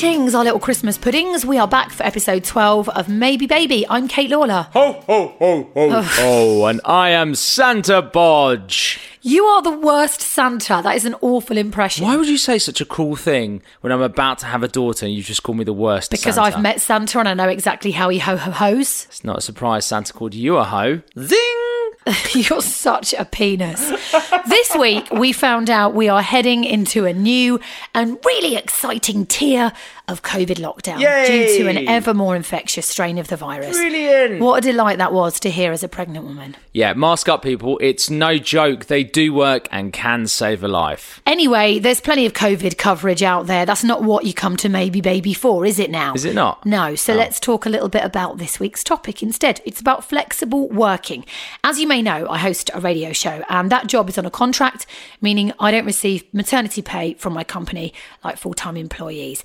Greetings, our little Christmas puddings. We are back for episode 12 of Maybe Baby. I'm Kate Lawler. Ho, ho, ho, ho, ho, oh, and I am Santa Bodge. You are the worst Santa. That is an awful impression. Why would you say such a cruel thing when I'm about to have a daughter and you just call me the worst? Because Santa? I've met Santa and I know exactly how he ho ho ho's. It's not a surprise Santa called you a hoe. Zing! You're such a penis. this week, we found out we are heading into a new and really exciting tier of COVID lockdown Yay! due to an ever more infectious strain of the virus. Brilliant. What a delight that was to hear as a pregnant woman. Yeah, mask up, people. It's no joke. They do work and can save a life. Anyway, there's plenty of COVID coverage out there. That's not what you come to Maybe Baby for, is it now? Is it not? No. So oh. let's talk a little bit about this week's topic instead. It's about flexible working. As you may know, I host a radio show, and that job is on a contract, meaning I don't receive maternity pay from my company like full time employees.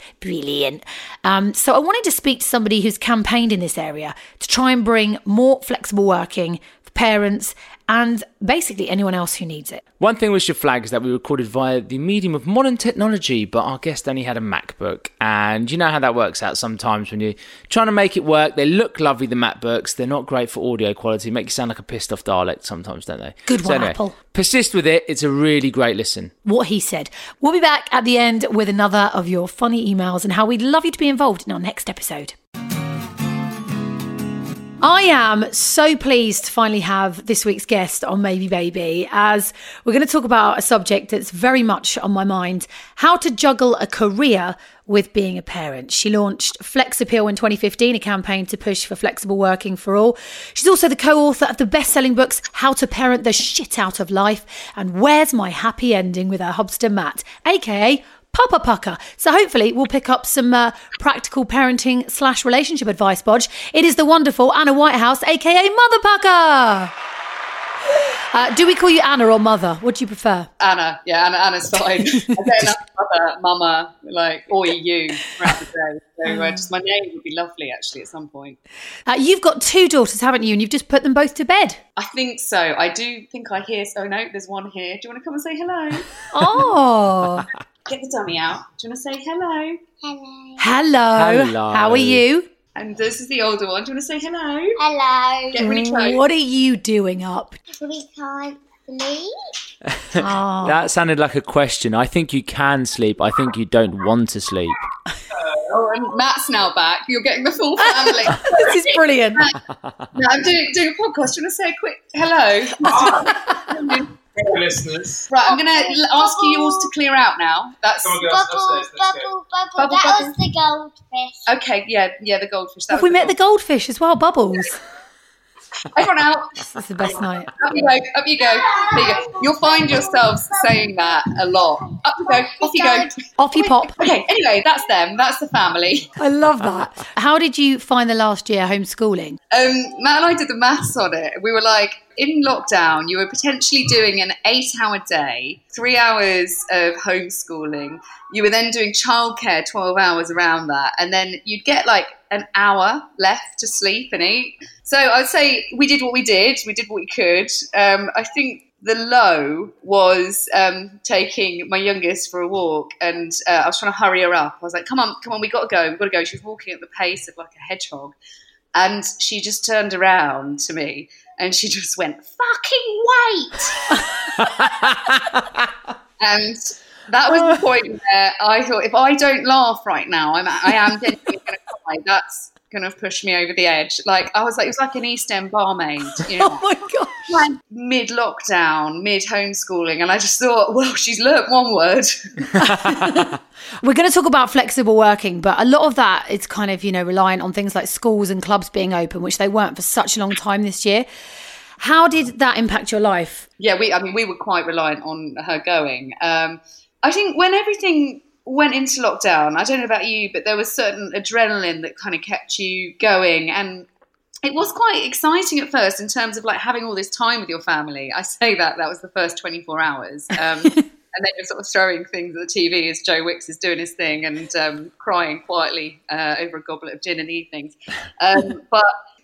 Brilliant. Um, so I wanted to speak to somebody who's campaigned in this area to try and bring more flexible working parents and basically anyone else who needs it. One thing we should flag is that we recorded via the medium of modern technology, but our guest only had a MacBook. And you know how that works out sometimes when you're trying to make it work. They look lovely, the MacBooks. They're not great for audio quality. Make you sound like a pissed off Dalek sometimes, don't they? Good one, Apple. Persist with it. It's a really great listen. what he said. We'll be back at the end with another of your funny emails and how we'd love you to be involved in our next episode. I am so pleased to finally have this week's guest on Maybe Baby as we're going to talk about a subject that's very much on my mind how to juggle a career with being a parent. She launched Flex Appeal in 2015, a campaign to push for flexible working for all. She's also the co author of the best selling books How to Parent the Shit Out of Life and Where's My Happy Ending with her hubster Matt, aka Papa Pukka. So hopefully we'll pick up some uh, practical parenting slash relationship advice, Bodge. It is the wonderful Anna Whitehouse, aka Mother Pukka. Uh, do we call you Anna or Mother? What do you prefer? Anna, yeah, Anna, Anna's fine. I enough mother, mama, like, or you throughout the day. So uh, just my name would be lovely, actually, at some point. Uh, you've got two daughters, haven't you? And you've just put them both to bed. I think so. I do think I hear. So no, there's one here. Do you want to come and say hello? Oh, Get the dummy out. Do you want to say hello? Hello. hello. Hello. How are you? And this is the older one. Do you want to say hello? Hello. Get really close. What are you doing up? We can't sleep. Oh. That sounded like a question. I think you can sleep. I think you don't want to sleep. Oh, and Matt's now back. You're getting the full family. this is brilliant. no, I'm doing, doing a podcast. Do you want to say a quick hello? Hey, listeners. right, I'm going to ask you yours to clear out now. That's Come on, girls, Bubble, upstairs. Bubble, bubble, Bubble, That bubble. was the goldfish. okay. Yeah, yeah, the goldfish. That Have was we met the goldfish. goldfish as well? Bubbles. Everyone out. That's the best night. Up you go. Up you go. There you go. You'll find yourselves saying that a lot. Up you go. Off you go. Off you pop. Okay. Anyway, that's them. That's the family. I love that. How did you find the last year homeschooling? Um, Matt and I did the maths on it. We were like, in lockdown, you were potentially doing an eight-hour day, three hours of homeschooling. You were then doing childcare, twelve hours around that, and then you'd get like an hour left to sleep and eat. So I'd say we did what we did. We did what we could. Um, I think the low was um, taking my youngest for a walk, and uh, I was trying to hurry her up. I was like, "Come on, come on, we got to go, we got to go." She was walking at the pace of like a hedgehog, and she just turned around to me and she just went, "Fucking wait!" and that was the point where I thought, if I don't laugh right now, I'm I am going to cry. That's going to push me over the edge. Like I was like, it was like an East End barmaid, you know, Oh my god. Like, mid lockdown, mid homeschooling, and I just thought, well, she's learnt one word. We're going to talk about flexible working, but a lot of that is kind of, you know, reliant on things like schools and clubs being open, which they weren't for such a long time this year. How did that impact your life? yeah, we I mean we were quite reliant on her going. Um, I think when everything went into lockdown, I don't know about you, but there was certain adrenaline that kind of kept you going and it was quite exciting at first in terms of like having all this time with your family. I say that that was the first 24 hours. Um, and then you're sort of throwing things at the TV as Joe Wicks is doing his thing and um, crying quietly uh, over a goblet of gin in the evenings. Um, but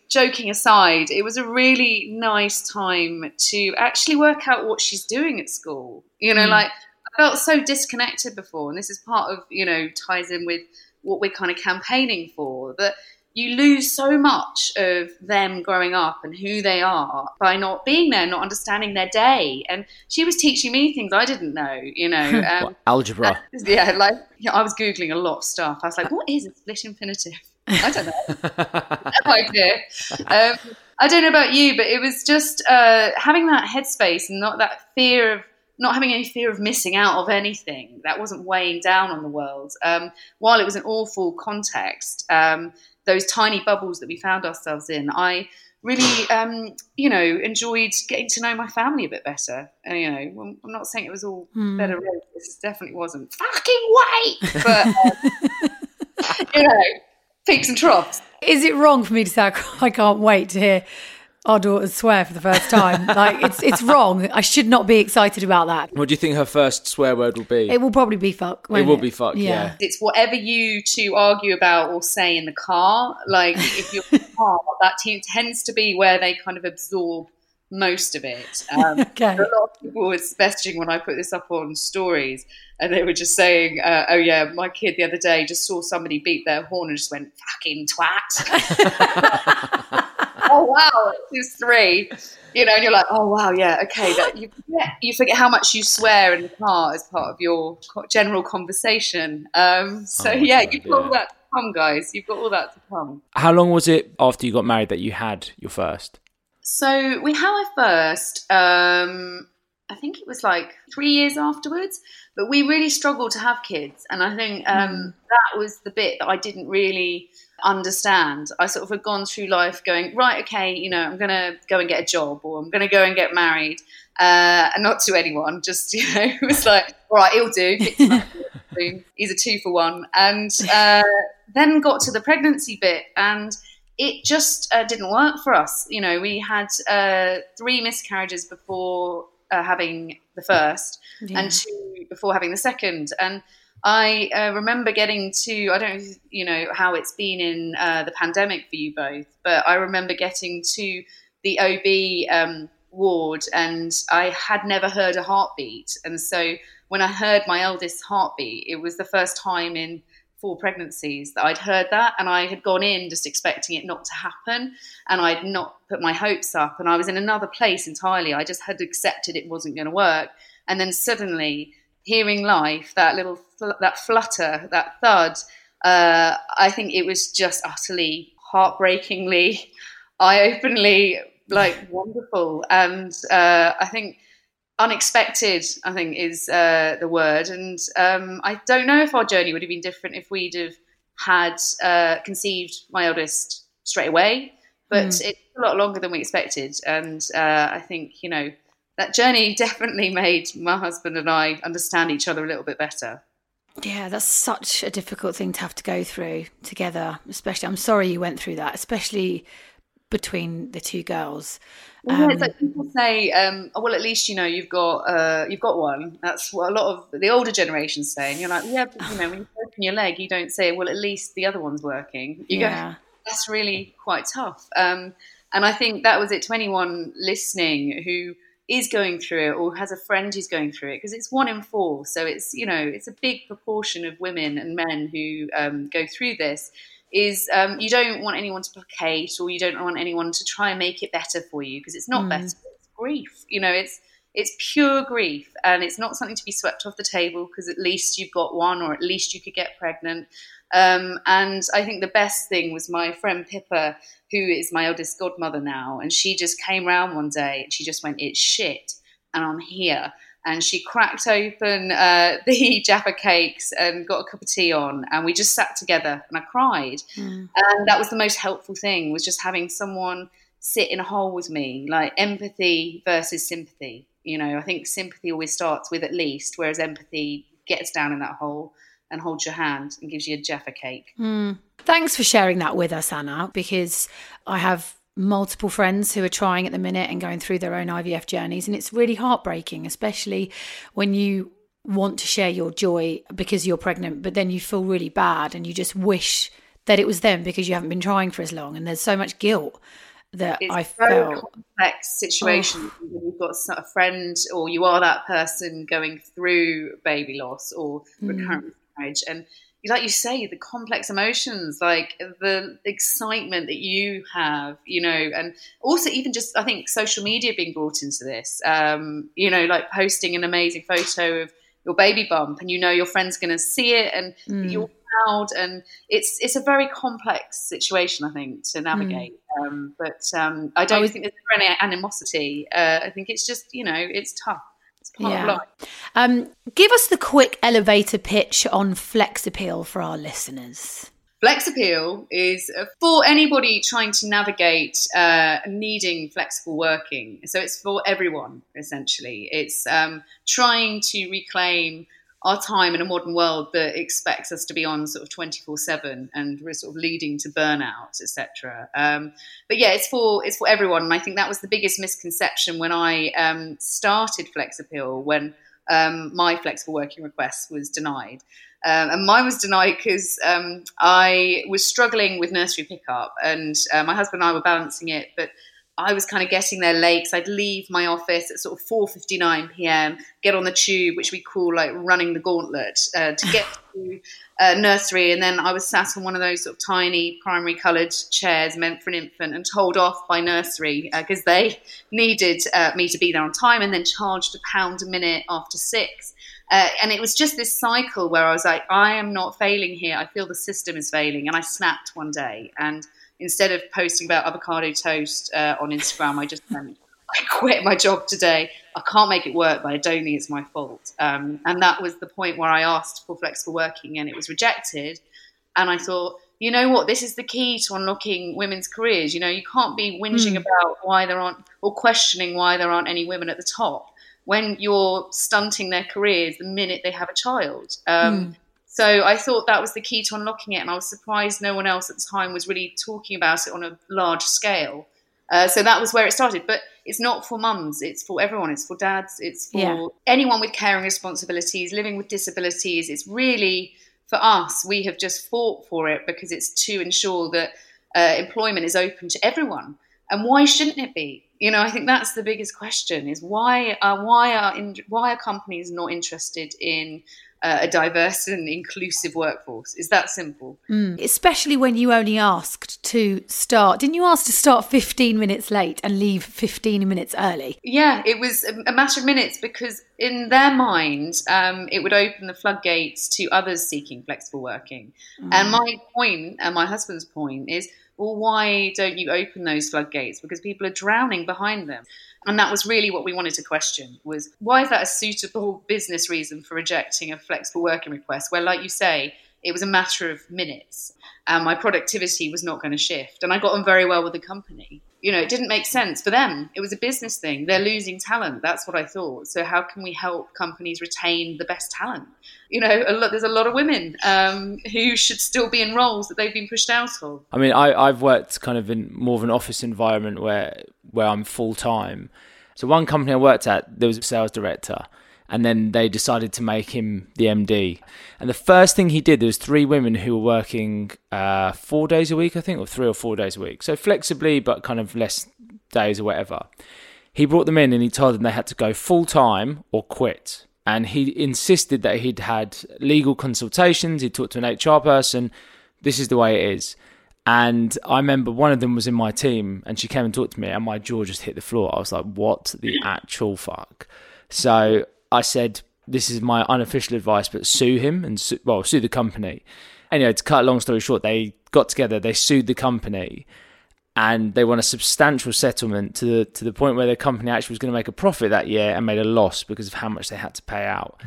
joking aside, it was a really nice time to actually work out what she's doing at school. You know, Mm. like felt so disconnected before, and this is part of you know ties in with what we're kind of campaigning for that you lose so much of them growing up and who they are by not being there, not understanding their day. And she was teaching me things I didn't know, you know. Um, What, algebra. uh, yeah, like yeah, I was googling a lot of stuff. I was like, "What is a split infinitive?" I don't know. no idea. Um, I don't know about you, but it was just uh, having that headspace and not that fear of not having any fear of missing out of anything that wasn't weighing down on the world. Um, while it was an awful context, um, those tiny bubbles that we found ourselves in, I really, um, you know, enjoyed getting to know my family a bit better. And, you know, I'm not saying it was all better. This definitely wasn't. Fucking wait, but um, you know, peaks and troughs. Is it wrong for me to say I can't wait to hear our daughters swear for the first time? like it's it's wrong. I should not be excited about that. what do you think her first swear word will be? It will probably be fuck. won't will be fuck, yeah. It's whatever you two argue about or say in the car. Like if you're in the car, that te- tends to be where they kind of absorb most of it. Um, Okay. A lot of people were messaging when I put this up on stories, and they were just saying, uh, "Oh yeah, my kid the other day just saw somebody beat their horn and just went fucking twat." oh wow, it's three. You know, and you're like, oh wow, yeah, okay. That you forget, you forget how much you swear in the car as part of your general conversation. Um, so Oh, yeah, God, you've got yeah. all that to come, guys. You've got all that to come. How long was it after you got married that you had your first? So we had our first. Um, I think it was like three years afterwards, but we really struggled to have kids, and I think um, that was the bit that I didn't really understand. I sort of had gone through life going right, okay, you know, I'm going to go and get a job, or I'm going to go and get married, uh, and not to anyone, just you know, it was like, all right, he'll do. Pick him up, boom. He's a two for one, and uh, then got to the pregnancy bit and it just uh, didn't work for us. You know, we had uh, three miscarriages before uh, having the first, and two before having the second. And I uh, remember getting to, I don't know, you know, how it's been in uh, the pandemic for you both, but I remember getting to the OB um, ward and I had never heard a heartbeat. And so when I heard my eldest heartbeat, it was the first time in four pregnancies that I'd heard that and I had gone in just expecting it not to happen and I'd not put my hopes up and I was in another place entirely. I just had accepted it wasn't going to work. And then suddenly hearing life, that little, that flutter, that thud, uh, I think it was just utterly heartbreakingly, eye-openly like wonderful. And uh, I think unexpected i think is uh, the word. And um, i don't know if our journey would have been different if we'd have had uh, conceived my eldest straight away but it's a lot longer than we expected. And uh, i think you know that journey definitely made my husband and i understand each other a little bit better Yeah, that's such a difficult thing to have to go through together. Especially, I'm sorry you went through that, especially between the two girls. Well, yeah, Um, it's like people say, um, oh, well, at least you know you've got uh, you've got one. That's what a lot of the older generations say, and you're like, yeah, but, you know, when you open your leg, you don't say, well, at least the other one's working. You Yeah. go, that's really quite tough. Um, and I think that was it to anyone listening who is going through it or has a friend who's going through it because it's one in four. So it's you know it's a big proportion of women and men who um, go through this. Is um, you don't want anyone to placate or you don't want anyone to try and make it better for you because it's not better. It's grief. You know, it's it's pure grief and it's not something to be swept off the table because at least you've got one or at least you could get pregnant. Um, and I think the best thing was my friend Pippa, who is my eldest godmother now, and she just came round one day and she just went, "It's shit," and I'm here. And she cracked open uh, the Jaffa cakes and got a cup of tea on, and we just sat together, and I cried. And that was the most helpful thing was just having someone sit in a hole with me, like empathy versus sympathy. You know, I think sympathy always starts with at least, whereas empathy gets down in that hole and holds your hand and gives you a Jaffa cake. Thanks for sharing that with us, Anna, because I have multiple friends who are trying at the minute and going through their own IVF journeys. And it's really heartbreaking, especially when you want to share your joy because you're pregnant, but then you feel really bad and you just wish that it was them because you haven't been trying for as long. And there's so much guilt that it's I felt. complex situation when you've got a friend or you are that person going through baby loss or Mm. Marriage and like you say the complex emotions like the excitement that you have you know and also even just i think social media being brought into this um, you know like posting an amazing photo of your baby bump and you know your friend's going to see it and Mm. you're proud. And it's it's a very complex situation i think to navigate. Um, but um, i don't I was- think there's any animosity. Uh, i think it's just you know it's tough Yeah. Um, give us the quick elevator pitch on Flex Appeal for our listeners. Flex Appeal is uh, for anybody trying to navigate uh, needing flexible working. So it's for everyone, essentially. It's um, trying to reclaim our time in a modern world that expects us to be on sort of 24 7 and we're sort of leading to burnout, etc. Um, but yeah, it's for, it's for everyone. And I think that was the biggest misconception when I um, started Flex Appeal, when um, my flexible working request was denied. Um, and mine was denied because um, I was struggling with nursery pickup, and uh, my husband and I were balancing it. But I was kind of getting there late, so I'd leave my office at sort of four fifty nine p.m., get on the tube, which we call like running the gauntlet, uh, to get to uh, nursery, and then I was sat on one of those sort of tiny primary coloured chairs meant for an infant, and told off by nursery because they needed uh, me to be there on time, and then charged a pound a minute after six. Uh, and it was just this cycle where I was like, I am not failing here. I feel the system is failing. And I snapped one day. And instead of posting about avocado toast uh, on Instagram, I just went, I quit my job today. I can't make it work, but I don't think it's my fault. Um, and that was the point where I asked for flexible working and it was rejected. And I thought, you know what? This is the key to unlocking women's careers. You know, you can't be whinging about why there aren't, or questioning why there aren't any women at the top when you're stunting their careers the minute they have a child. Um, So I thought that was the key to unlocking it, and I was surprised no one else at the time was really talking about it on a large scale. Uh, so that was where it started. But it's not for mums; it's for everyone. It's for dads. It's for Yeah. anyone with caring responsibilities, living with disabilities. It's really for us. We have just fought for it because it's to ensure that uh, employment is open to everyone. And why shouldn't it be? You know, I think that's the biggest question: is why are why are in, why are companies not interested in uh, a diverse and inclusive workforce? Is that simple? Especially when you only asked to start. Didn't you ask to start 15 minutes late and leave 15 minutes early? Yeah, it was a- matter of minutes because in their mind, um, it would open the floodgates to others seeking flexible working. And my point, and my husband's point, is well, why don't you open those floodgates? Because people are drowning behind them. And that was really what we wanted to question was why is that a suitable business reason for rejecting a flexible working request where, like you say, it was a matter of minutes and my productivity was not going to shift. And I got on very well with the company. You know, it didn't make sense for them. It was a business thing. They're losing talent. That's what I thought. So how can we help companies retain the best talent? You know, a lot, there's a lot of women um, who should still be in roles that they've been pushed out of. I mean, I, I've worked kind of in more of an office environment where where I'm full time. So one company I worked at, there was a sales director, and then they decided to make him the MD. And the first thing he did, there was three women who were working uh, four days a week, I think, or three or four days a week. So flexibly, but kind of less days or whatever. He brought them in and he told them they had to go full time or quit. And he insisted that he'd had legal consultations, he'd talked to an HR person. This is the way it is. And I remember one of them was in my team and she came and talked to me and my jaw just hit the floor. I was like, what the actual fuck? So I said, this is my unofficial advice, but sue him and, sue, well, sue the company. Anyway, to cut a long story short, they got together, they sued the company and they won a substantial settlement to the, to the point where the company actually was going to make a profit that year and made a loss because of how much they had to pay out.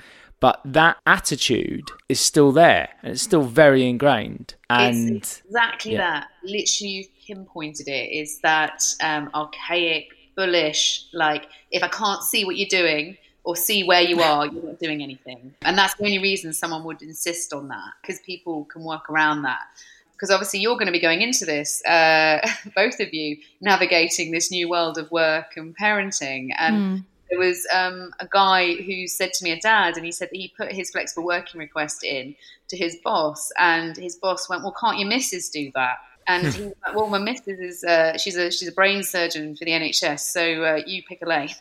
But that attitude is still there and it's still very ingrained. And it's exactly yeah. that. Literally, you've pinpointed it. Is that um, archaic, bullish? Like, if I can't see what you're doing or see where you are, you're not doing anything. And that's the only reason someone would insist on that because people can work around that. Because obviously, you're going to be going into this, uh, both of you, navigating this new world of work and parenting. And there was um, a guy who said to me, a dad, and he said that he put his flexible working request in to his boss, and his boss went, "Well, can't your missus do that?" And he's like, "Well, my missus is uh, she's a she's a brain surgeon for the NHS, so uh, you pick a lane."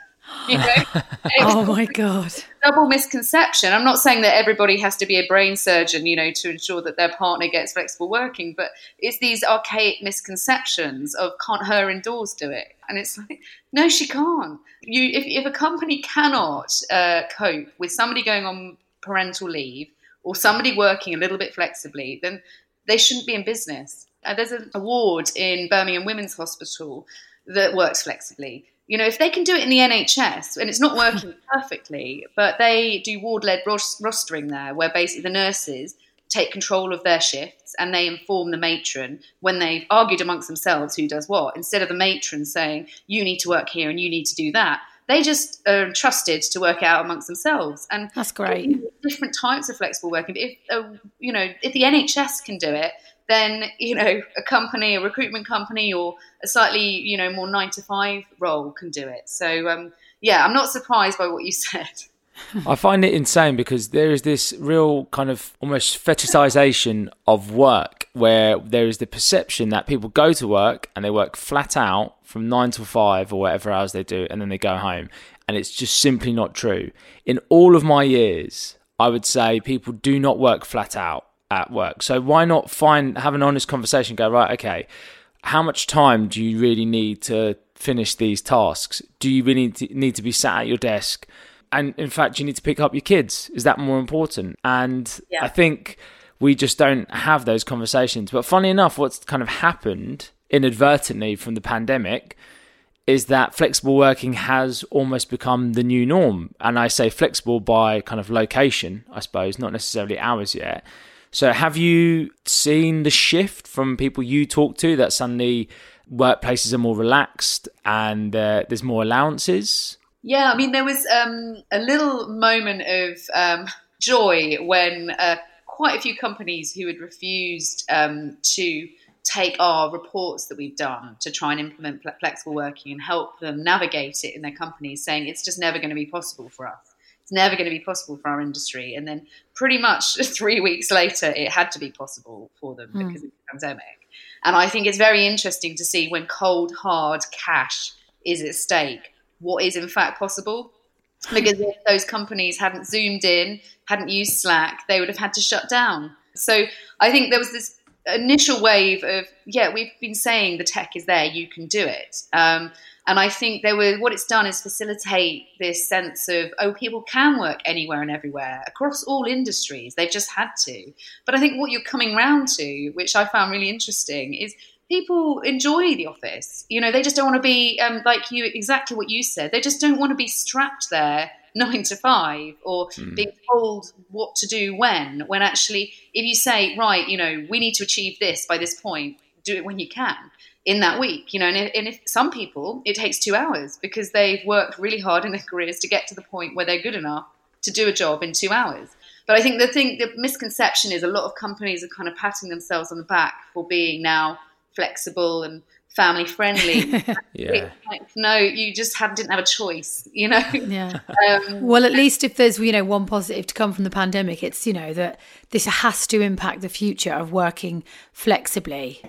You know? Oh my god. double misconception. I'm not saying that everybody has to be a brain surgeon, you know, to ensure that their partner gets flexible working, but it's these archaic misconceptions of can't her indoors do it? And it's like, no, she can't. You, if, if a company cannot uh, cope with somebody going on parental leave or somebody working a little bit flexibly, then they shouldn't be in business. Uh, there's an award in Birmingham Women's Hospital that works flexibly. You know, if they can do it in the NHS, and it's not working perfectly, but they do ward led rostering there, where basically the nurses take control of their shifts and they inform the matron when they've argued amongst themselves who does what. Instead of the matron saying, you need to work here and you need to do that, they just are trusted to work out amongst themselves. And That's great. different types of flexible working. But if uh, you know, if the NHS can do it, then you know, a company, a recruitment company, or a slightly you know more nine to five role can do it. So um, yeah, I'm not surprised by what you said. I find it insane because there is this real kind of almost fetishization of work where there is the perception that people go to work and they work flat out from nine to five or whatever hours they do and then they go home. And it's just simply not true. In all of my years, I would say people do not work flat out at work. So why not find have an honest conversation, go, right, okay, how much time do you really need to finish these tasks? Do you really need to be sat at your desk? and in fact you need to pick up your kids is that more important and Yeah. i think we just don't have those conversations but funny enough what's kind of happened inadvertently from the pandemic is that flexible working has almost become the new norm and i say flexible by kind of location i suppose not necessarily hours yet so have you seen the shift from people you talk to that suddenly workplaces are more relaxed and uh, there's more allowances Yeah, I mean, there was um, a little moment of um, joy when uh, quite a few companies who had refused um, to take our reports that we've done to try and implement flexible working and help them navigate it in their companies, saying it's just never going to be possible for us. Never going to be possible for our industry. And then, pretty much three weeks later, it had to be possible for them because of the pandemic. And I think it's very interesting to see when cold, hard cash is at stake what is in fact possible. Because if those companies hadn't zoomed in, hadn't used Slack, they would have had to shut down. So I think there was this initial wave of, yeah, we've been saying the tech is there, you can do it. Um, and I think there were what it's done is facilitate this sense of, oh, people can work anywhere and everywhere across all industries. They've just had to. But I think what you're coming round to, which I found really interesting, is people enjoy the office. You know, they just don't want to be um, like you, exactly what you said. They just don't want to be strapped there nine to five or being told what to do when. When actually, if you say, right, you know, we need to achieve this by this point, do it when you can in that week. You know, and if, and if some people, it takes two hours because they've worked really hard in their careers to get to the point where they're good enough to do a job in two hours. But I think the thing, the misconception is a lot of companies are kind of patting themselves on the back for being now flexible and family friendly. yeah Like, no, you just have, didn't have a choice, you know? Yeah. Um, Well, at least if there's, you know, one positive to come from the pandemic, it's, you know, that this has to impact the future of working flexibly.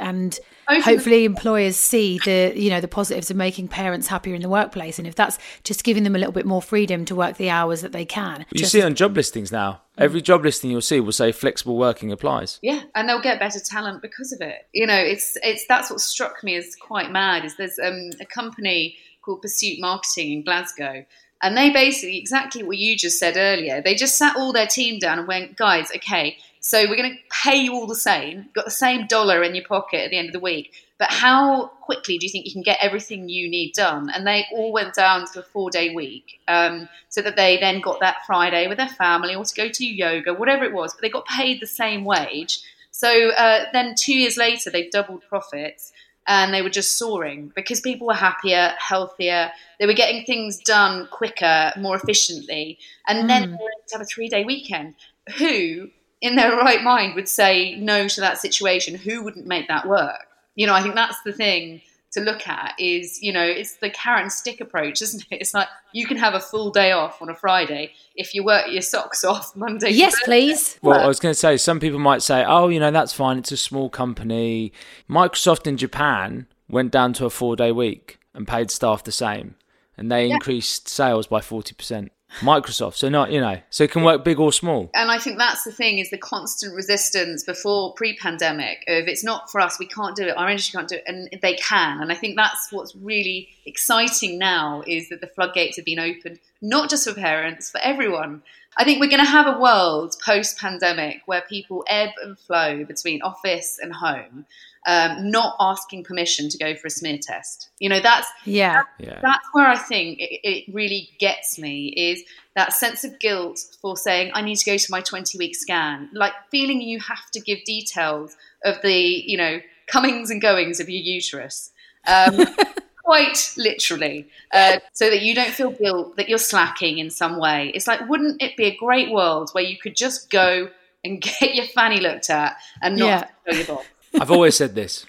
And Hopefully- hopefully employers see the, you know, the positives of making parents happier in the workplace. And if that's just giving them a little bit more freedom to work the hours that they can. You just- see on job listings now. Every job listing you'll see will say flexible working applies. yeah, and they'll get better talent because of it. You know, it's it's that's what struck me as quite mad. Is there's um, a company called Pursuit Marketing in Glasgow, and they basically exactly what you just said earlier. They just sat all their team down and went, guys, okay, so we're going to pay you all the same, You've got the same dollar in your pocket at the end of the week. But how quickly do you think you can get everything you need done? And they all went down to a four day week um, so that they then got that Friday with their family or to go to yoga, whatever it was. But they got paid the same wage. So uh, then two years later, they doubled profits and they were just soaring because people were happier, healthier. They were getting things done quicker, more efficiently. And then they were to have a three day weekend. Who, in their right mind, would say no to that situation? Who wouldn't make that work? You know, I think that's the thing to look at is, you know, it's the carrot and stick approach, isn't it? It's like you can have a full day off on a Friday if you work your socks off Monday. Yes, Thursday. please. Well, I was going to say, some people might say, oh, you know, that's fine. It's a small company. Microsoft in Japan went down to a four day week and paid staff the same. And they increased sales by 40%. Microsoft. So, not, you know, so it can work big or small. and I think that's the thing is the constant resistance before pre-pandemic of it's not for us, we can't do it, our industry can't do it, and they can. And I think that's what's really exciting now is that the floodgates have been opened, not just for parents, for everyone. I think we're going to have a world post-pandemic where people ebb and flow between office and home, um, not asking permission to go for a smear test. You know, that's Yeah. Yeah. that's where I think it, it really gets me is that sense of guilt for saying I need to go to my 20 week scan, like feeling you have to give details of the you know comings and goings of your uterus, um, quite literally, uh, so that you don't feel guilt that you're slacking in some way. It's like wouldn't it be a great world where you could just go and get your fanny looked at and not Yeah. show your box? I've always said this.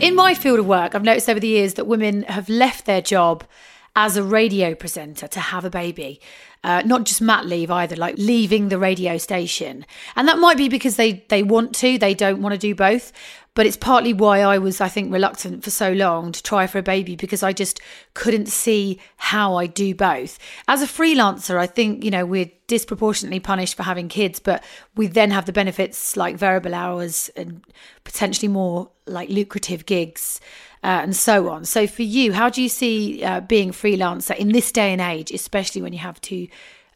In my field of work, I've noticed over the years that women have left their job as a radio presenter to have a baby. Uh, not just mat leave either, like leaving the radio station. And that might be because they, they want to, they don't want to do both. But it's partly why I was, I think, reluctant for so long to try for a baby because I just couldn't see how I do both. As a freelancer, I think, you know, we're disproportionately punished for having kids, but we then have the benefits like variable hours and potentially more like lucrative gigs uh, and so on. So for you, how do you see uh, being a freelancer in this day and age, especially when you have two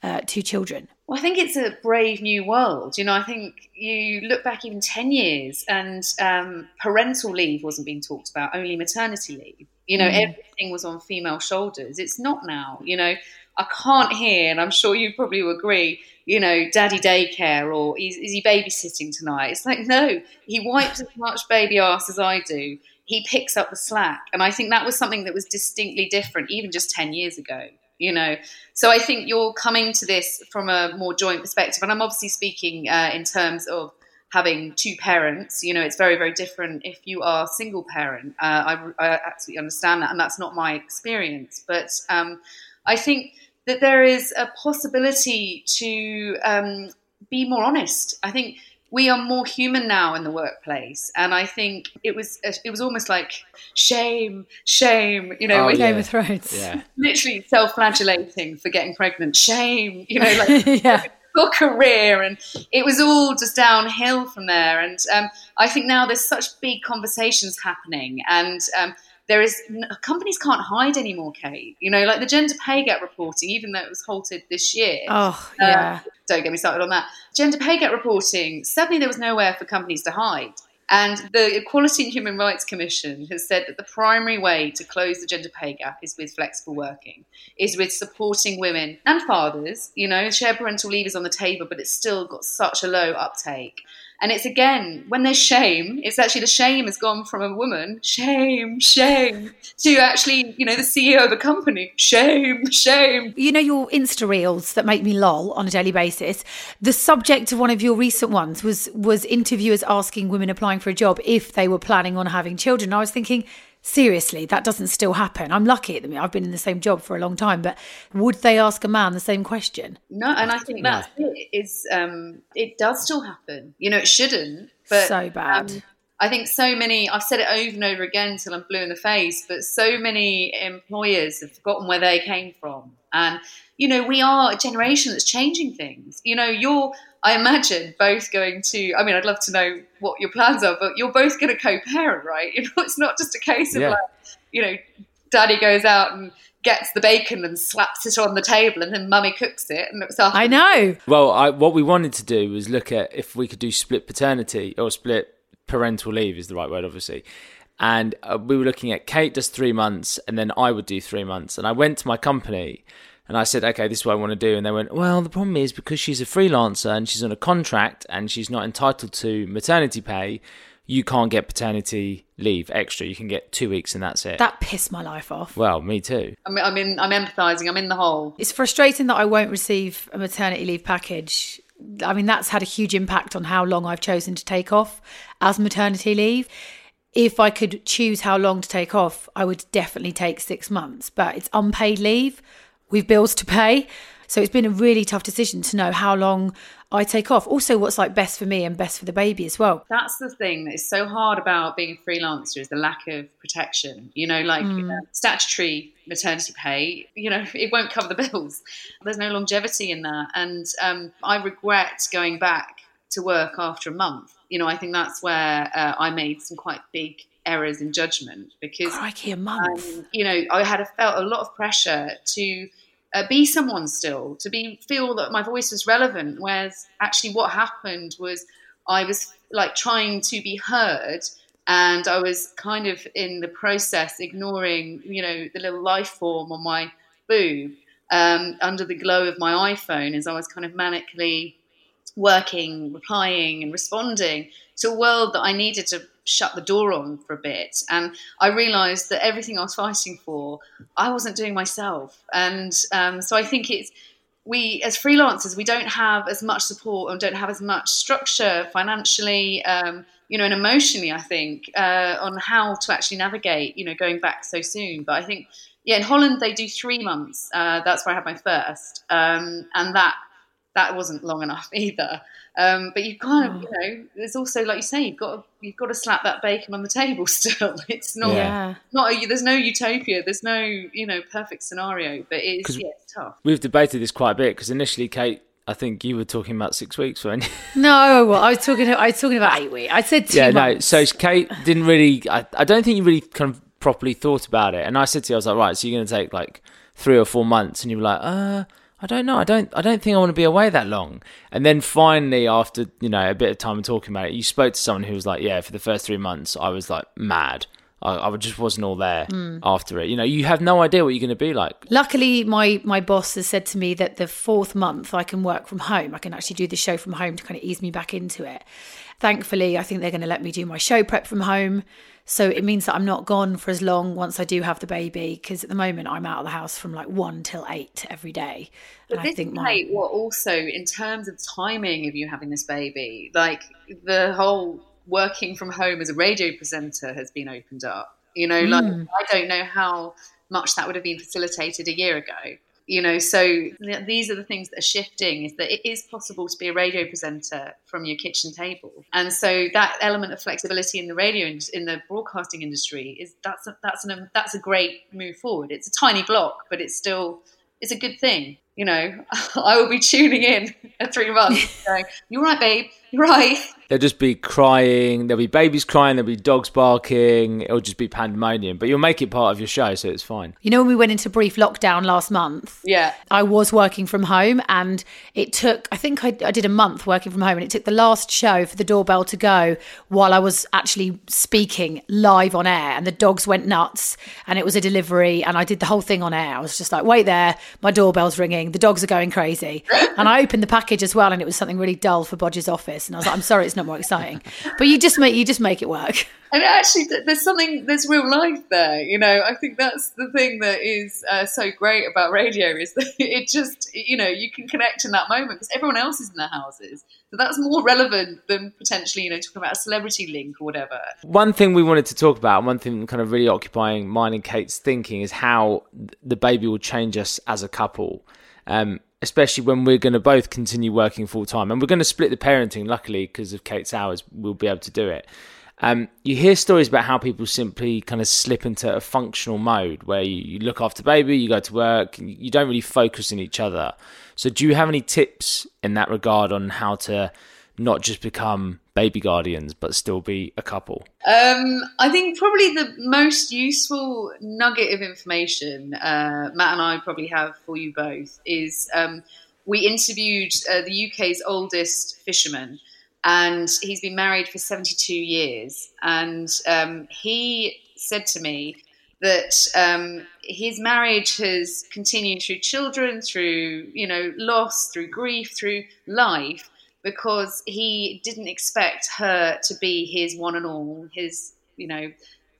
uh, two children? Well, I think it's a brave new world. You know, I think you look back even 10 years and um, parental leave wasn't being talked about, only maternity leave. You know, everything was on female shoulders. It's not now. You know, I can't hear, and I'm sure you probably will agree, you know, daddy daycare or is, is he babysitting tonight? It's like, no, he wipes as much baby ass as I do. He picks up the slack. And I think that was something that was distinctly different even just 10 years ago you know? So i think you're coming to this from a more joint perspective. And i'm obviously speaking uh, in terms of having two parents you know it's very very different if you are single parent. Uh, I, I absolutely understand that. And that's not my experience. But um, i think that there is a possibility to um, be more honest. I think we are more human now in the workplace and i think it was it was almost like shame shame you know Oh, when- Game yeah. of Thrones. Yeah. literally self-flagellating for getting pregnant shame you know like yeah. your career and it was all just downhill from there and um, i think now there's such big conversations happening and um, there is companies can't hide anymore kate you know like the gender pay gap reporting even though it was halted this year Oh, um, yeah. don't get me started on that. Gender pay gap reporting, suddenly there was nowhere for companies to hide. And the Equality and Human Rights Commission has said that the primary way to close the gender pay gap is with flexible working, is with supporting women and fathers. You know, shared parental leave is on the table, but it's still got such a low uptake. And it's again, when there's shame, it's actually the shame has gone from a woman, shame, shame, to actually, you know, the CEO of a company, shame, shame. You know your Insta reels that make me lol on a daily basis. The subject of one of your recent ones was was interviewers asking women applying for a job if they were planning on having children. I was thinking, seriously, that doesn't still happen. I'm lucky at the minute. I've been in the same job for a long time, but would they ask a man the same question? No, and I think that's it. Is um, it does still happen. You know, it shouldn't. But so bad. um, I think so many. I've said it over and over again till I'm blue in the face. But so many employers have forgotten where they came from, and you know, we are a generation that's changing things. You know, you're. I imagine both going to. I mean, I'd love to know what your plans are, but you're both going to co-parent, right? You know, it's not just a case of Yeah. like, you know, daddy goes out and gets the bacon and slaps it on the table, and then mummy cooks it and looks after. I know. Well, I, what we wanted to do was look at if we could do split paternity or split parental leave is the right word, obviously. And uh, we were looking at Kate does three months, and then I would do three months. And I went to my company and I said, okay, this is what I want to do. And they went, well, the problem is because she's a freelancer and she's on a contract and she's not entitled to maternity pay, you can't get paternity leave extra. You can get two weeks and that's it. That pissed my life off. well, me too. I'm, I'm in. I'm empathizing. I'm in the hole. It's frustrating that I won't receive a maternity leave package I mean, that's had a huge impact on how long I've chosen to take off as maternity leave. If I could choose how long to take off, I would definitely take six months, but it's unpaid leave. We've bills to pay. So it's been a really tough decision to know how long I take off. Also, what's like best for me and best for the baby as well. That's the thing that is so hard about being a freelancer is the lack of protection. You know, like Mm. uh, statutory maternity pay, you know, it won't cover the bills. There's no longevity in that. And um, I regret going back to work after a month. You know, I think that's where uh, I made some quite big errors in judgment because Crikey, a month. um, you know, I had a, felt a lot of pressure to uh, be someone still, to be feel that my voice was relevant. Whereas actually, what happened was I was like trying to be heard, and I was kind of in the process ignoring, you know, the little life form on my boob um, under the glow of my iPhone as I was kind of manically working, replying, and responding to a world that I needed to shut the door on for a bit. And I realized that everything I was fighting for, I wasn't doing myself. And um, so I think it's, we as freelancers, we don't have as much support and don't have as much structure financially, um, you know, and emotionally, I think, uh, on how to actually navigate, you know, going back so soon. But I think, yeah, in Holland, they do three months. Uh, that's where I had my first. Um, and that, that wasn't long enough either. Um, but you kind of, you know, there's also, like you say, you've got to, you've got to slap that bacon on the table. Still, it's not yeah. not a, there's no utopia, there's no you know perfect scenario, but it's 'Cause- yeah, it's tough. We've debated this quite a bit because initially, Kate, I think you were talking about six weeks, weren't you? No, I was talking. I was talking about eight weeks. I said two yeah, no. So Kate didn't really. I, I don't think you really kind of properly thought about it. And I said to you, I was like, right, so you're going to take like three or four months, and you were like, uh, I don't know. I don't. I don't think I want to be away that long. And then finally, after you know a bit of time talking about it, you spoke to someone who was like, yeah, for the first three months, I was like mad. I, I just wasn't all there Hmm. after it. You know, you have no idea what you're going to be like. Luckily, my my boss has said to me that the fourth month I can work from home. I can actually do the show from home to kind of ease me back into it. Thankfully, I think they're going to let me do my show prep from home. So it means that I'm not gone for as long once I do have the baby. Because at the moment, I'm out of the house from like one till eight every day. And But I this think my what also in terms of timing of you having this baby, like the whole working from home as a radio presenter has been opened up. You know, like Mm. I don't know how much that would have been facilitated a year ago. You know, so th- these are the things that are shifting. Is that it is possible to be a radio presenter from your kitchen table, and so that element of flexibility in the radio in, in the broadcasting industry is that's a, that's an that's a great move forward. It's a tiny block, but it's still it's a good thing. You know, I will be tuning in at three months, going, "You're right, babe. You're right." There'll just be crying. There'll be babies crying. There'll be dogs barking. It'll just be pandemonium. But you'll make it part of your show, so it's fine. You know, when we went into brief lockdown last month, Yeah, I was working from home and it took, I think I, I did a month working from home and it took the last show for the doorbell to go while I was actually speaking live on air and the dogs went nuts and it was a delivery and I did the whole thing on air. I was just like, wait there, my doorbell's ringing, the dogs are going crazy. And I opened the package as well and it was something really dull for Bodge's office. And I was like, I'm sorry, it's not more exciting. But you just make, you just make it work. and actually, there's something there's real life there. You know, I think that's the thing that is uh, so great about radio is that it just you know you can connect in that moment because everyone else is in their houses. So that's more relevant than potentially you know talking about a celebrity link or whatever. One thing we wanted to talk about, one thing kind of really occupying mine and Kate's thinking, is how the baby will change us as a couple. Um, especially when we're going to both continue working full time, and we're going to split the parenting. Luckily, because of Kate's hours, we'll be able to do it. Um, you hear stories about how people simply kind of slip into a functional mode where you, you look after baby, you go to work, you don't really focus on each other. So, do you have any tips in that regard on how to not just become baby guardians, but still be a couple? Um, I think probably the most useful nugget of information uh, Matt and I probably have for you both is um, we interviewed uh, the UK's oldest fisherman, and he's been married for 72 years. And um, he said to me that um, his marriage has continued through children, through you know loss, through grief, through life because he didn't expect her to be his one and all, his, you know,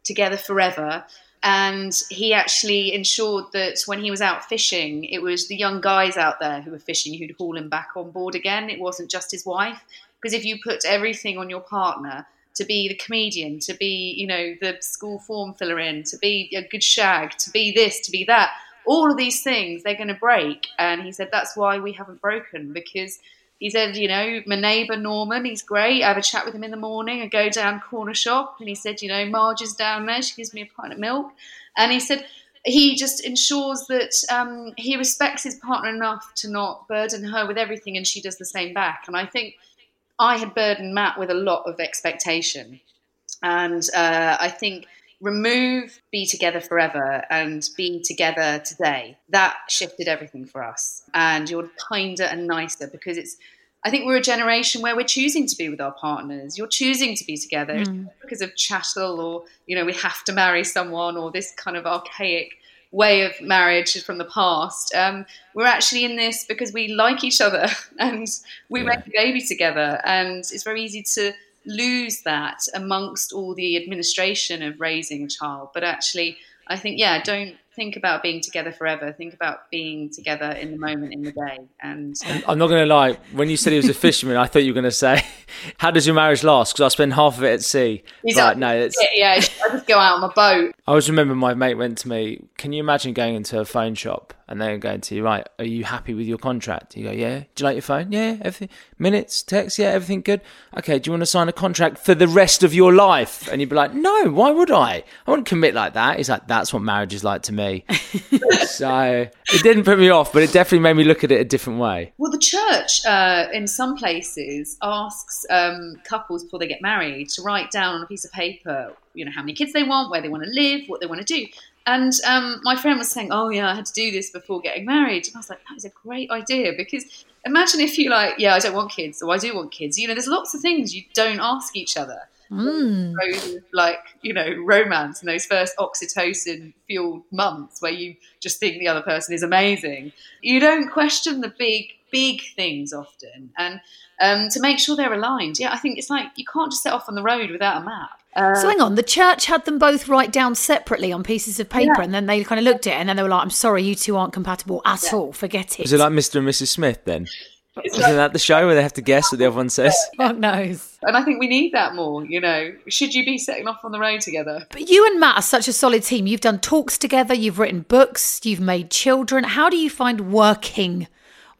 together forever. and he actually ensured that when he was out fishing, it was the young guys out there who were fishing who'd haul him back on board again. It wasn't just his wife. Because if you put everything on your partner, to be the comedian, to be, you know, the school form filler in, to be a good shag, to be this, to be that, all of these things, they're going to break. And he said, that's why we haven't broken because he said, you know, my neighbour Norman, he's great. I have a chat with him in the morning. I go down corner shop and he said, you know, Marge is down there. She gives me a pint of milk. And he said, he just ensures that um, he respects his partner enough to not burden her with everything and she does the same back. And I think I had burdened Matt with a lot of expectation. And uh, I think remove be together forever and be together today that shifted everything for us and you're kinder and nicer because it's i think we're a generation where we're choosing to be with our partners you're choosing to be together mm. because of chattel or you know we have to marry someone or this kind of archaic way of marriage from the past. Um, we're actually in this because we like each other and we yeah. make a baby together, and it's very easy to lose that amongst all the administration of raising a child. But actually, I think yeah, don't think about being together forever. Think about being together in the moment, in the day. And uh, I'm not going to lie. When you said he was a fisherman, I thought you were going to say, "How does your marriage last?" Because I spend half of it at sea. Like, no, it's yeah. I just go out on my boat. I always remember my mate went to me. Can you imagine going into a phone shop and they're going to you, right? Are you happy with your contract? You go, yeah. Do you like your phone? Yeah. Everything, minutes, text, yeah, everything good. Okay. Do you want to sign a contract for the rest of your life? And you'd be like, no. Why would I? I wouldn't commit like that. He's like, that's what marriage is like to me. so it didn't put me off, but it definitely made me look at it a different way. Well, the church uh, in some places asks um, couples before they get married to write down on a piece of paper, you know, how many kids they want, where they want to live, what they want to do. And um, my friend was saying, "Oh yeah, I had to do this before getting married." And I was like, "That is a great idea because imagine if you like, yeah, I don't want kids, or I do want kids. You know, there's lots of things you don't ask each other." Mm. like you know romance and those first oxytocin fueled months where you just think the other person is amazing you don't question the big big things often and um, to make sure they're aligned yeah i think it's like you can't just set off on the road without a map uh, so hang on, the church had them both write down separately on pieces of paper, yeah. and then they kind of looked at it, and then they were like, "I'm sorry, you two aren't compatible at yeah. all. Forget it." Is it like Mr. and Mrs. Smith then? Isn't that the show where they have to guess what the other one says? Fuck knows. And I think we need that more, you know. Should you be setting off on the road together? But you and Matt are such a solid team. You've done talks together, you've written books, you've made children. How do you find working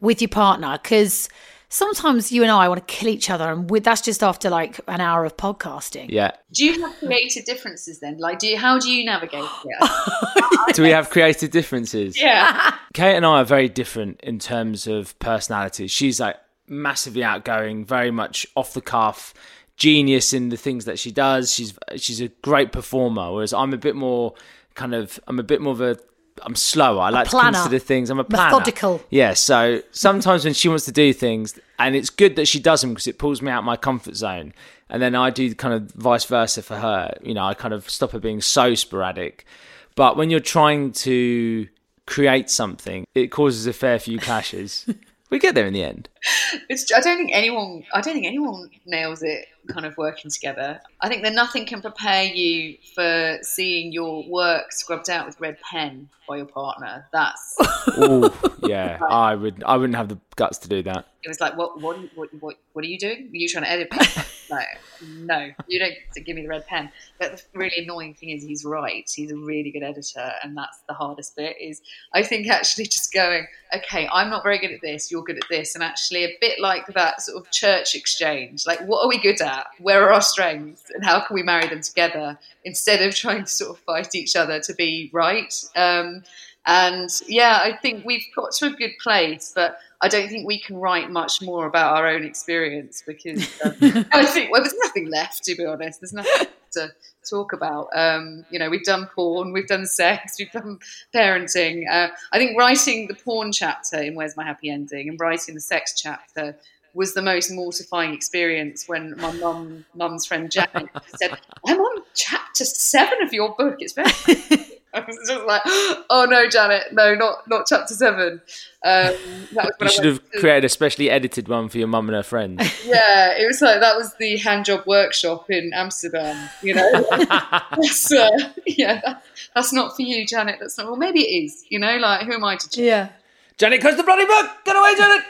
with your partner? Because sometimes you and I want to kill each other, and that's just after like an hour of podcasting. Yeah. Do you have creative differences then? Like, do you, how do you navigate it? do we have creative differences? Yeah. Kate and I are very different in terms of personality. She's like massively outgoing, very much off the cuff, genius in the things that she does. She's she's a great performer, whereas I'm a bit more kind of I'm a bit more of a I'm slower. I like to consider things. I'm a planner. Methodical. Yeah. So sometimes when she wants to do things, and it's good that she does them because it pulls me out my comfort zone, and then I do kind of vice versa for her. You know, I kind of stop her being so sporadic. But when you're trying to create something, it causes a fair few clashes. we get there in the end. It's, I don't think anyone. I don't think anyone nails it kind of working together. I think that nothing can prepare you for seeing your work scrubbed out with red pen by your partner. That's Ooh, yeah. I would I wouldn't have the guts to do that. It was like, what what what what, what are you doing? Are you trying to edit? like, no, you don't give me the red pen. But the really annoying thing is, he's right. He's a really good editor, and that's the hardest bit. Is I think actually just going, okay, I'm not very good at this. You're good at this, and actually a bit like that sort of church exchange. Like, what are we good at? Where are our strengths, and how can we marry them together instead of trying to sort of fight each other to be right? Um, and yeah, I think we've got to a good place, but I don't think we can write much more about our own experience because um, I think well, there's nothing left to be honest. There's nothing to talk about. Um, you know, we've done porn, we've done sex, we've done parenting. Uh, I think writing the porn chapter in Where's My Happy Ending and writing the sex chapter was the most mortifying experience when my mum, mum's friend Janet said, "I'm on chapter seven of your book. It's very." I was just like, oh no, Janet, no, not not chapter seven. Um, that was You I should have to- created a specially edited one for your mum and her friends. Yeah, it was like that was the hand job workshop in Amsterdam. You know, that's, uh, yeah, that, that's not for you, Janet. That's not. Well, maybe it is. You know, like who am I to judge? Yeah. Janet, close the bloody book! Get away, Janet!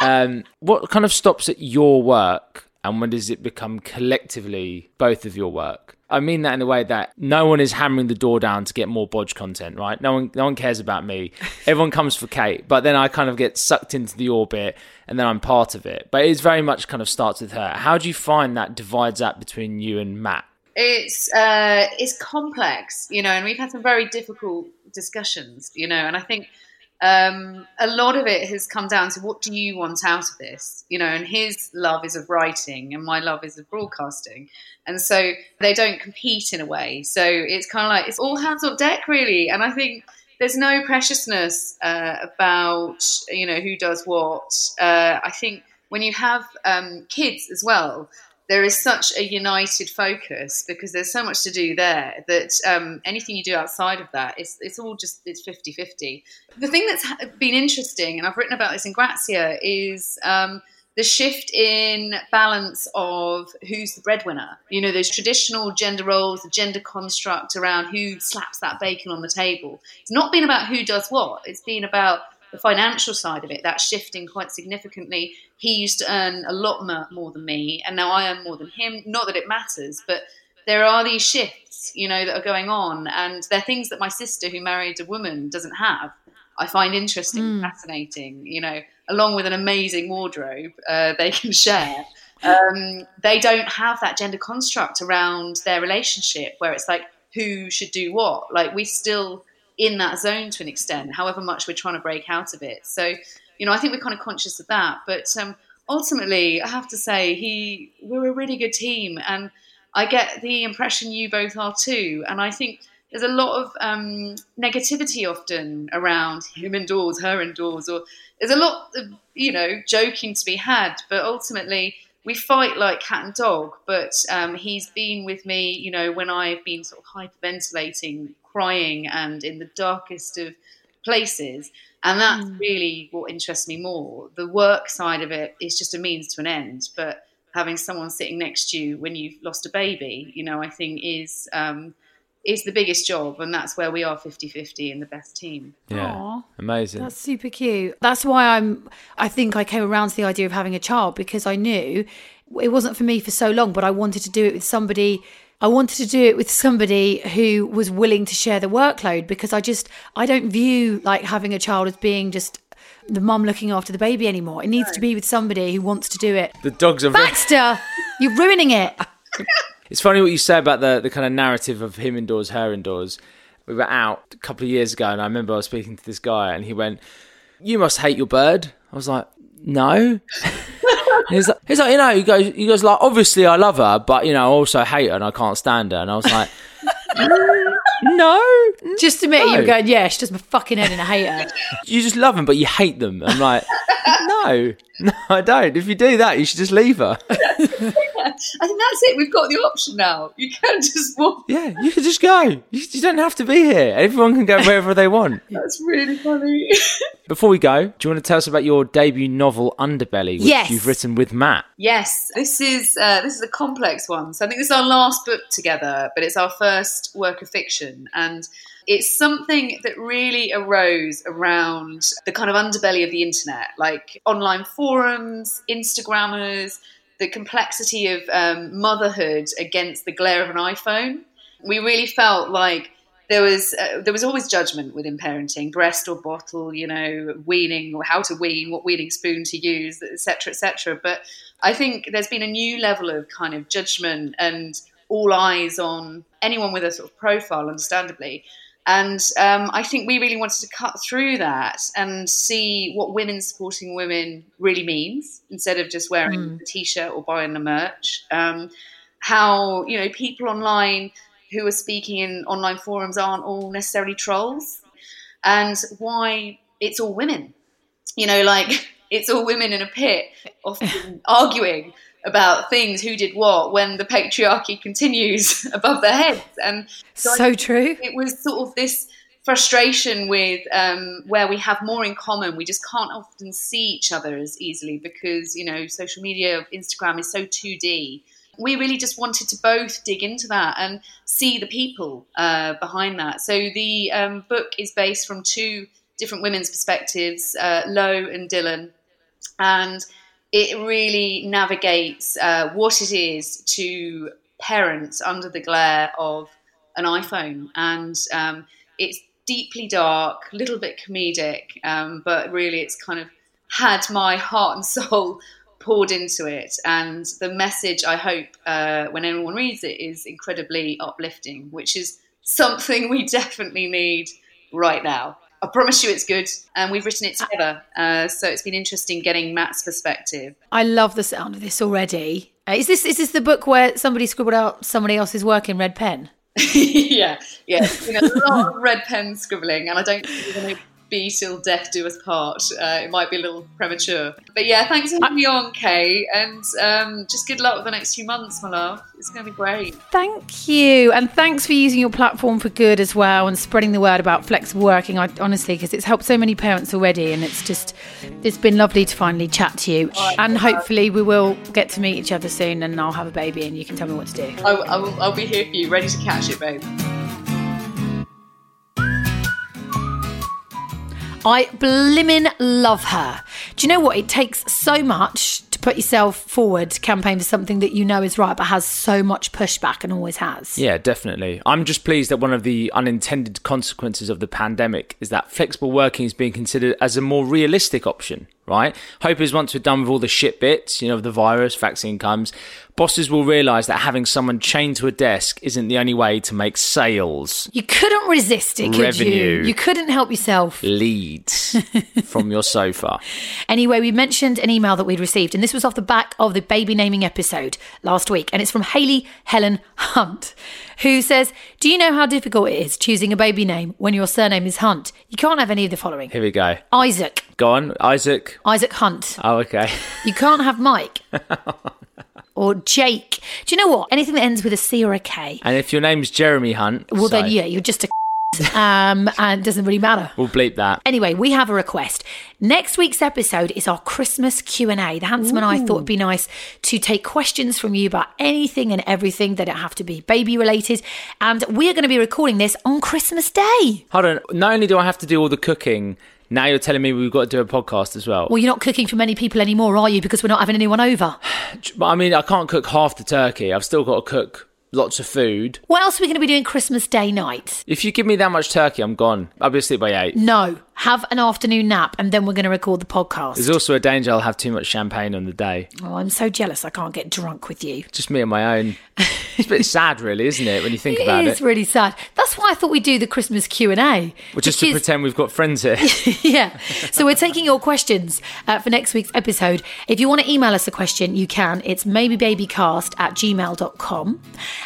um, what kind of stops at your work and when does it become collectively both of your work? I mean that in a way that no one is hammering the door down to get more Boj content, right? No one, no one cares about me. Everyone comes for Kate, but then I kind of get sucked into the orbit, and then I'm part of it. But it's very much kind of starts with her. How do you find that divides up between you and Matt? It's uh, it's complex, you know, and we've had some very difficult discussions, you know, and I think um, a lot of it has come down to what do you want out of this, you know, and his love is of writing and my love is of broadcasting, and so they don't compete in a way. So it's kind of like it's all hands on deck, really, and I think there's no preciousness uh, about you know who does what. Uh, I think when you have um, kids as well, there is such a united focus because there's so much to do there that um, anything you do outside of that, it's, it's all just it's 50-50. The thing that's been interesting, and I've written about this in Grazia, is um, the shift in balance of who's the breadwinner. You know, those traditional gender roles, the gender construct around who slaps that bacon on the table. It's not been about who does what. It's been about the financial side of it. That's shifting quite significantly. He used to earn a lot more, more than me, and now I earn more than him. Not that it matters, but there are these shifts, you know, that are going on, and they're things that my sister, who married a woman, doesn't have. I find interesting, and fascinating. You know, along with an amazing wardrobe, uh, they can share. Um, they don't have that gender construct around their relationship where it's like who should do what. Like we still in that zone to an extent, however much we're trying to break out of it. So, you know, I think we're kind of conscious of that. But um, ultimately, I have to say, he we're a really good team, and I get the impression you both are too. And I think there's a lot of um, negativity often around him indoors, her indoors, or there's a lot of you know joking to be had. But ultimately, we fight like cat and dog. But um, he's been with me, you know, when I've been sort of hyperventilating, crying, and in the darkest of places. And that's really what interests me more. The work side of it is just a means to an end, but having someone sitting next to you when you've lost a baby, you know, I think is um, is the biggest job, and that's where we are 50-50 in the best team. Yeah, Aw. amazing. That's super cute. That's why I'm. I think I came around to the idea of having a child because I knew it wasn't for me for so long, but I wanted to do it with somebody. I wanted to do it with somebody who was willing to share the workload because I just I don't view like having a child as being just the mum looking after the baby anymore. It needs to be with somebody who wants to do it. the dogs are very. Baxter, you're ruining it. It's funny what you say about the, the kind of narrative of him indoors, her indoors. We were out a couple of years ago, and I remember I was speaking to this guy, and he went, "You must hate your bird." I was like, "No." And he's like, he's like, you know, he goes, he goes like, obviously I love her, but you know, I also hate her and I can't stand her. And I was like, "Mm, no, Just you No. were going, yeah, she does my fucking head in a hater. you just love them, but you hate them. I'm like, no, no, I don't. If you do that, you should just leave her. I think that's it. We've got the option now. You can just walk. Yeah, you can just go. You, you don't have to be here. Everyone can go wherever they want. That's really funny. Before we go, do you want to tell us about your debut novel, Underbelly, which Yes. you've written with Matt? Yes, this is uh, this is a complex one. So I think this is our last book together, but it's our first work of fiction, and it's something that really arose around the kind of underbelly of the internet, like online forums, Instagrammers, the complexity of um, motherhood against the glare of an iPhone. We really felt like there was uh, there was always judgment within parenting, breast or bottle, you know, weaning or how to wean, what weaning spoon to use, etc., etc. But I think there's been a new level of kind of judgment and all eyes on anyone with a sort of profile, understandably. And um, I think we really wanted to cut through that and see what women supporting women really means instead of just wearing a t shirt or buying the merch. Um, how, you know, people online who are speaking in online forums aren't all necessarily trolls and why it's all women. You know, like it's all women in a pit, often arguing about things, who did what, when the patriarchy continues above their heads. And I So true. it was sort of this frustration with um, where we have more in common. We just can't often see each other as easily because, you know, social media, Instagram is so 2D. We really just wanted to both dig into that and see the people uh, behind that. So the um, book is based from two different women's perspectives, uh, Lo and Dylan. And it really navigates uh, what it is to parents under the glare of an iPhone. And um, it's deeply dark, a little bit comedic, um, but really it's kind of had my heart and soul poured into it. And the message, I hope, uh, when anyone reads it, is incredibly uplifting, which is something we definitely need right now. I promise you it's good. And we've written it together. Uh, so it's been interesting getting Matt's perspective. I love the sound of this already. Uh, is this is this the book where somebody scribbled out somebody else's work in red pen? yeah, yeah. You know, a lot of red pen scribbling, and I don't going to be till death do us part. Uh, it might be a little premature. But yeah, thanks for having me on, Kay, and um, just good luck with the next few months, my love. It's going to be great. Thank you. And thanks for using your platform for good as well and spreading the word about flexible working. I honestly, because it's helped so many parents already. And it's just, it's been lovely to finally chat to you. And hopefully, we will get to meet each other soon and I'll have a baby and you can tell me what to do. I, I will, I'll be here for you, ready to catch it, babe. I blimmin' love her. Do you know what? It takes so much to put yourself forward to campaign for something that you know is right, but has so much pushback and always has. Yeah, definitely. I'm just pleased that one of the unintended consequences of the pandemic is that flexible working is being considered as a more realistic option, right? Hope is once we're done with all the shit bits, you know, the virus, vaccine comes, bosses will realise that having someone chained to a desk isn't the only way to make sales. You couldn't resist it, could Revenue. you? You couldn't help yourself. Leads from your sofa. Anyway, we mentioned an email that we'd received, and this was off the back of the baby naming episode last week, and it's from Haley Helen Hunt, who says, Do you know how difficult it is choosing a baby name when your surname is Hunt? You can't have any of the following Here we go. Isaac, Go on, Isaac. Isaac Hunt. Oh, okay. You can't have Mike. or Jake. Do you know what? Anything that ends with a C or a K. And if your name's Jeremy Hunt, Well, then, yeah, you're just a um, and it doesn't really matter. we'll bleep that. Anyway, we have a request. Next week's episode is our Christmas Q&A. The Handsome and I thought it'd be nice to take questions from you about anything and everything that don't have to be baby related. And we're going to be recording this on Christmas Day. Hold on. Not only do I have to do all the cooking, now you're telling me we've got to do a podcast as well. Well, you're not cooking for many people anymore, are you? Because we're not having anyone over. But I mean, I can't cook half the turkey. I've still got to cook lots of food. What else are we going to be doing Christmas Day night? If you give me that much turkey, I'm gone. I'll be asleep by eight. No, have an afternoon nap and then we're going to record the podcast. There's also a danger I'll have too much champagne on the day. oh, I'm so jealous I can't get drunk with you. Just me on my own. It's a bit sad, really, isn't it, when you think about it? it is really sad. That's why I thought we'd do the Christmas Q&A. Well, just to pretend we've got friends here. yeah. So we're taking your questions uh, for next week's episode. If you want to email us a question, you can. It's maybebabycast at gmail.com.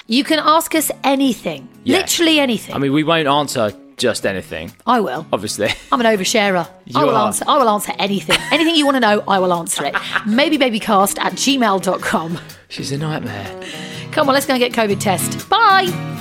You can ask us anything, Yeah. literally anything. I mean, we won't answer just anything, I will. obviously. I'm an oversharer. I will are. answer. I will answer anything. anything you want to know, I will answer it. Maybebabycast at gmail.com. She's a nightmare. Come on, let's go and get COVID test. Bye.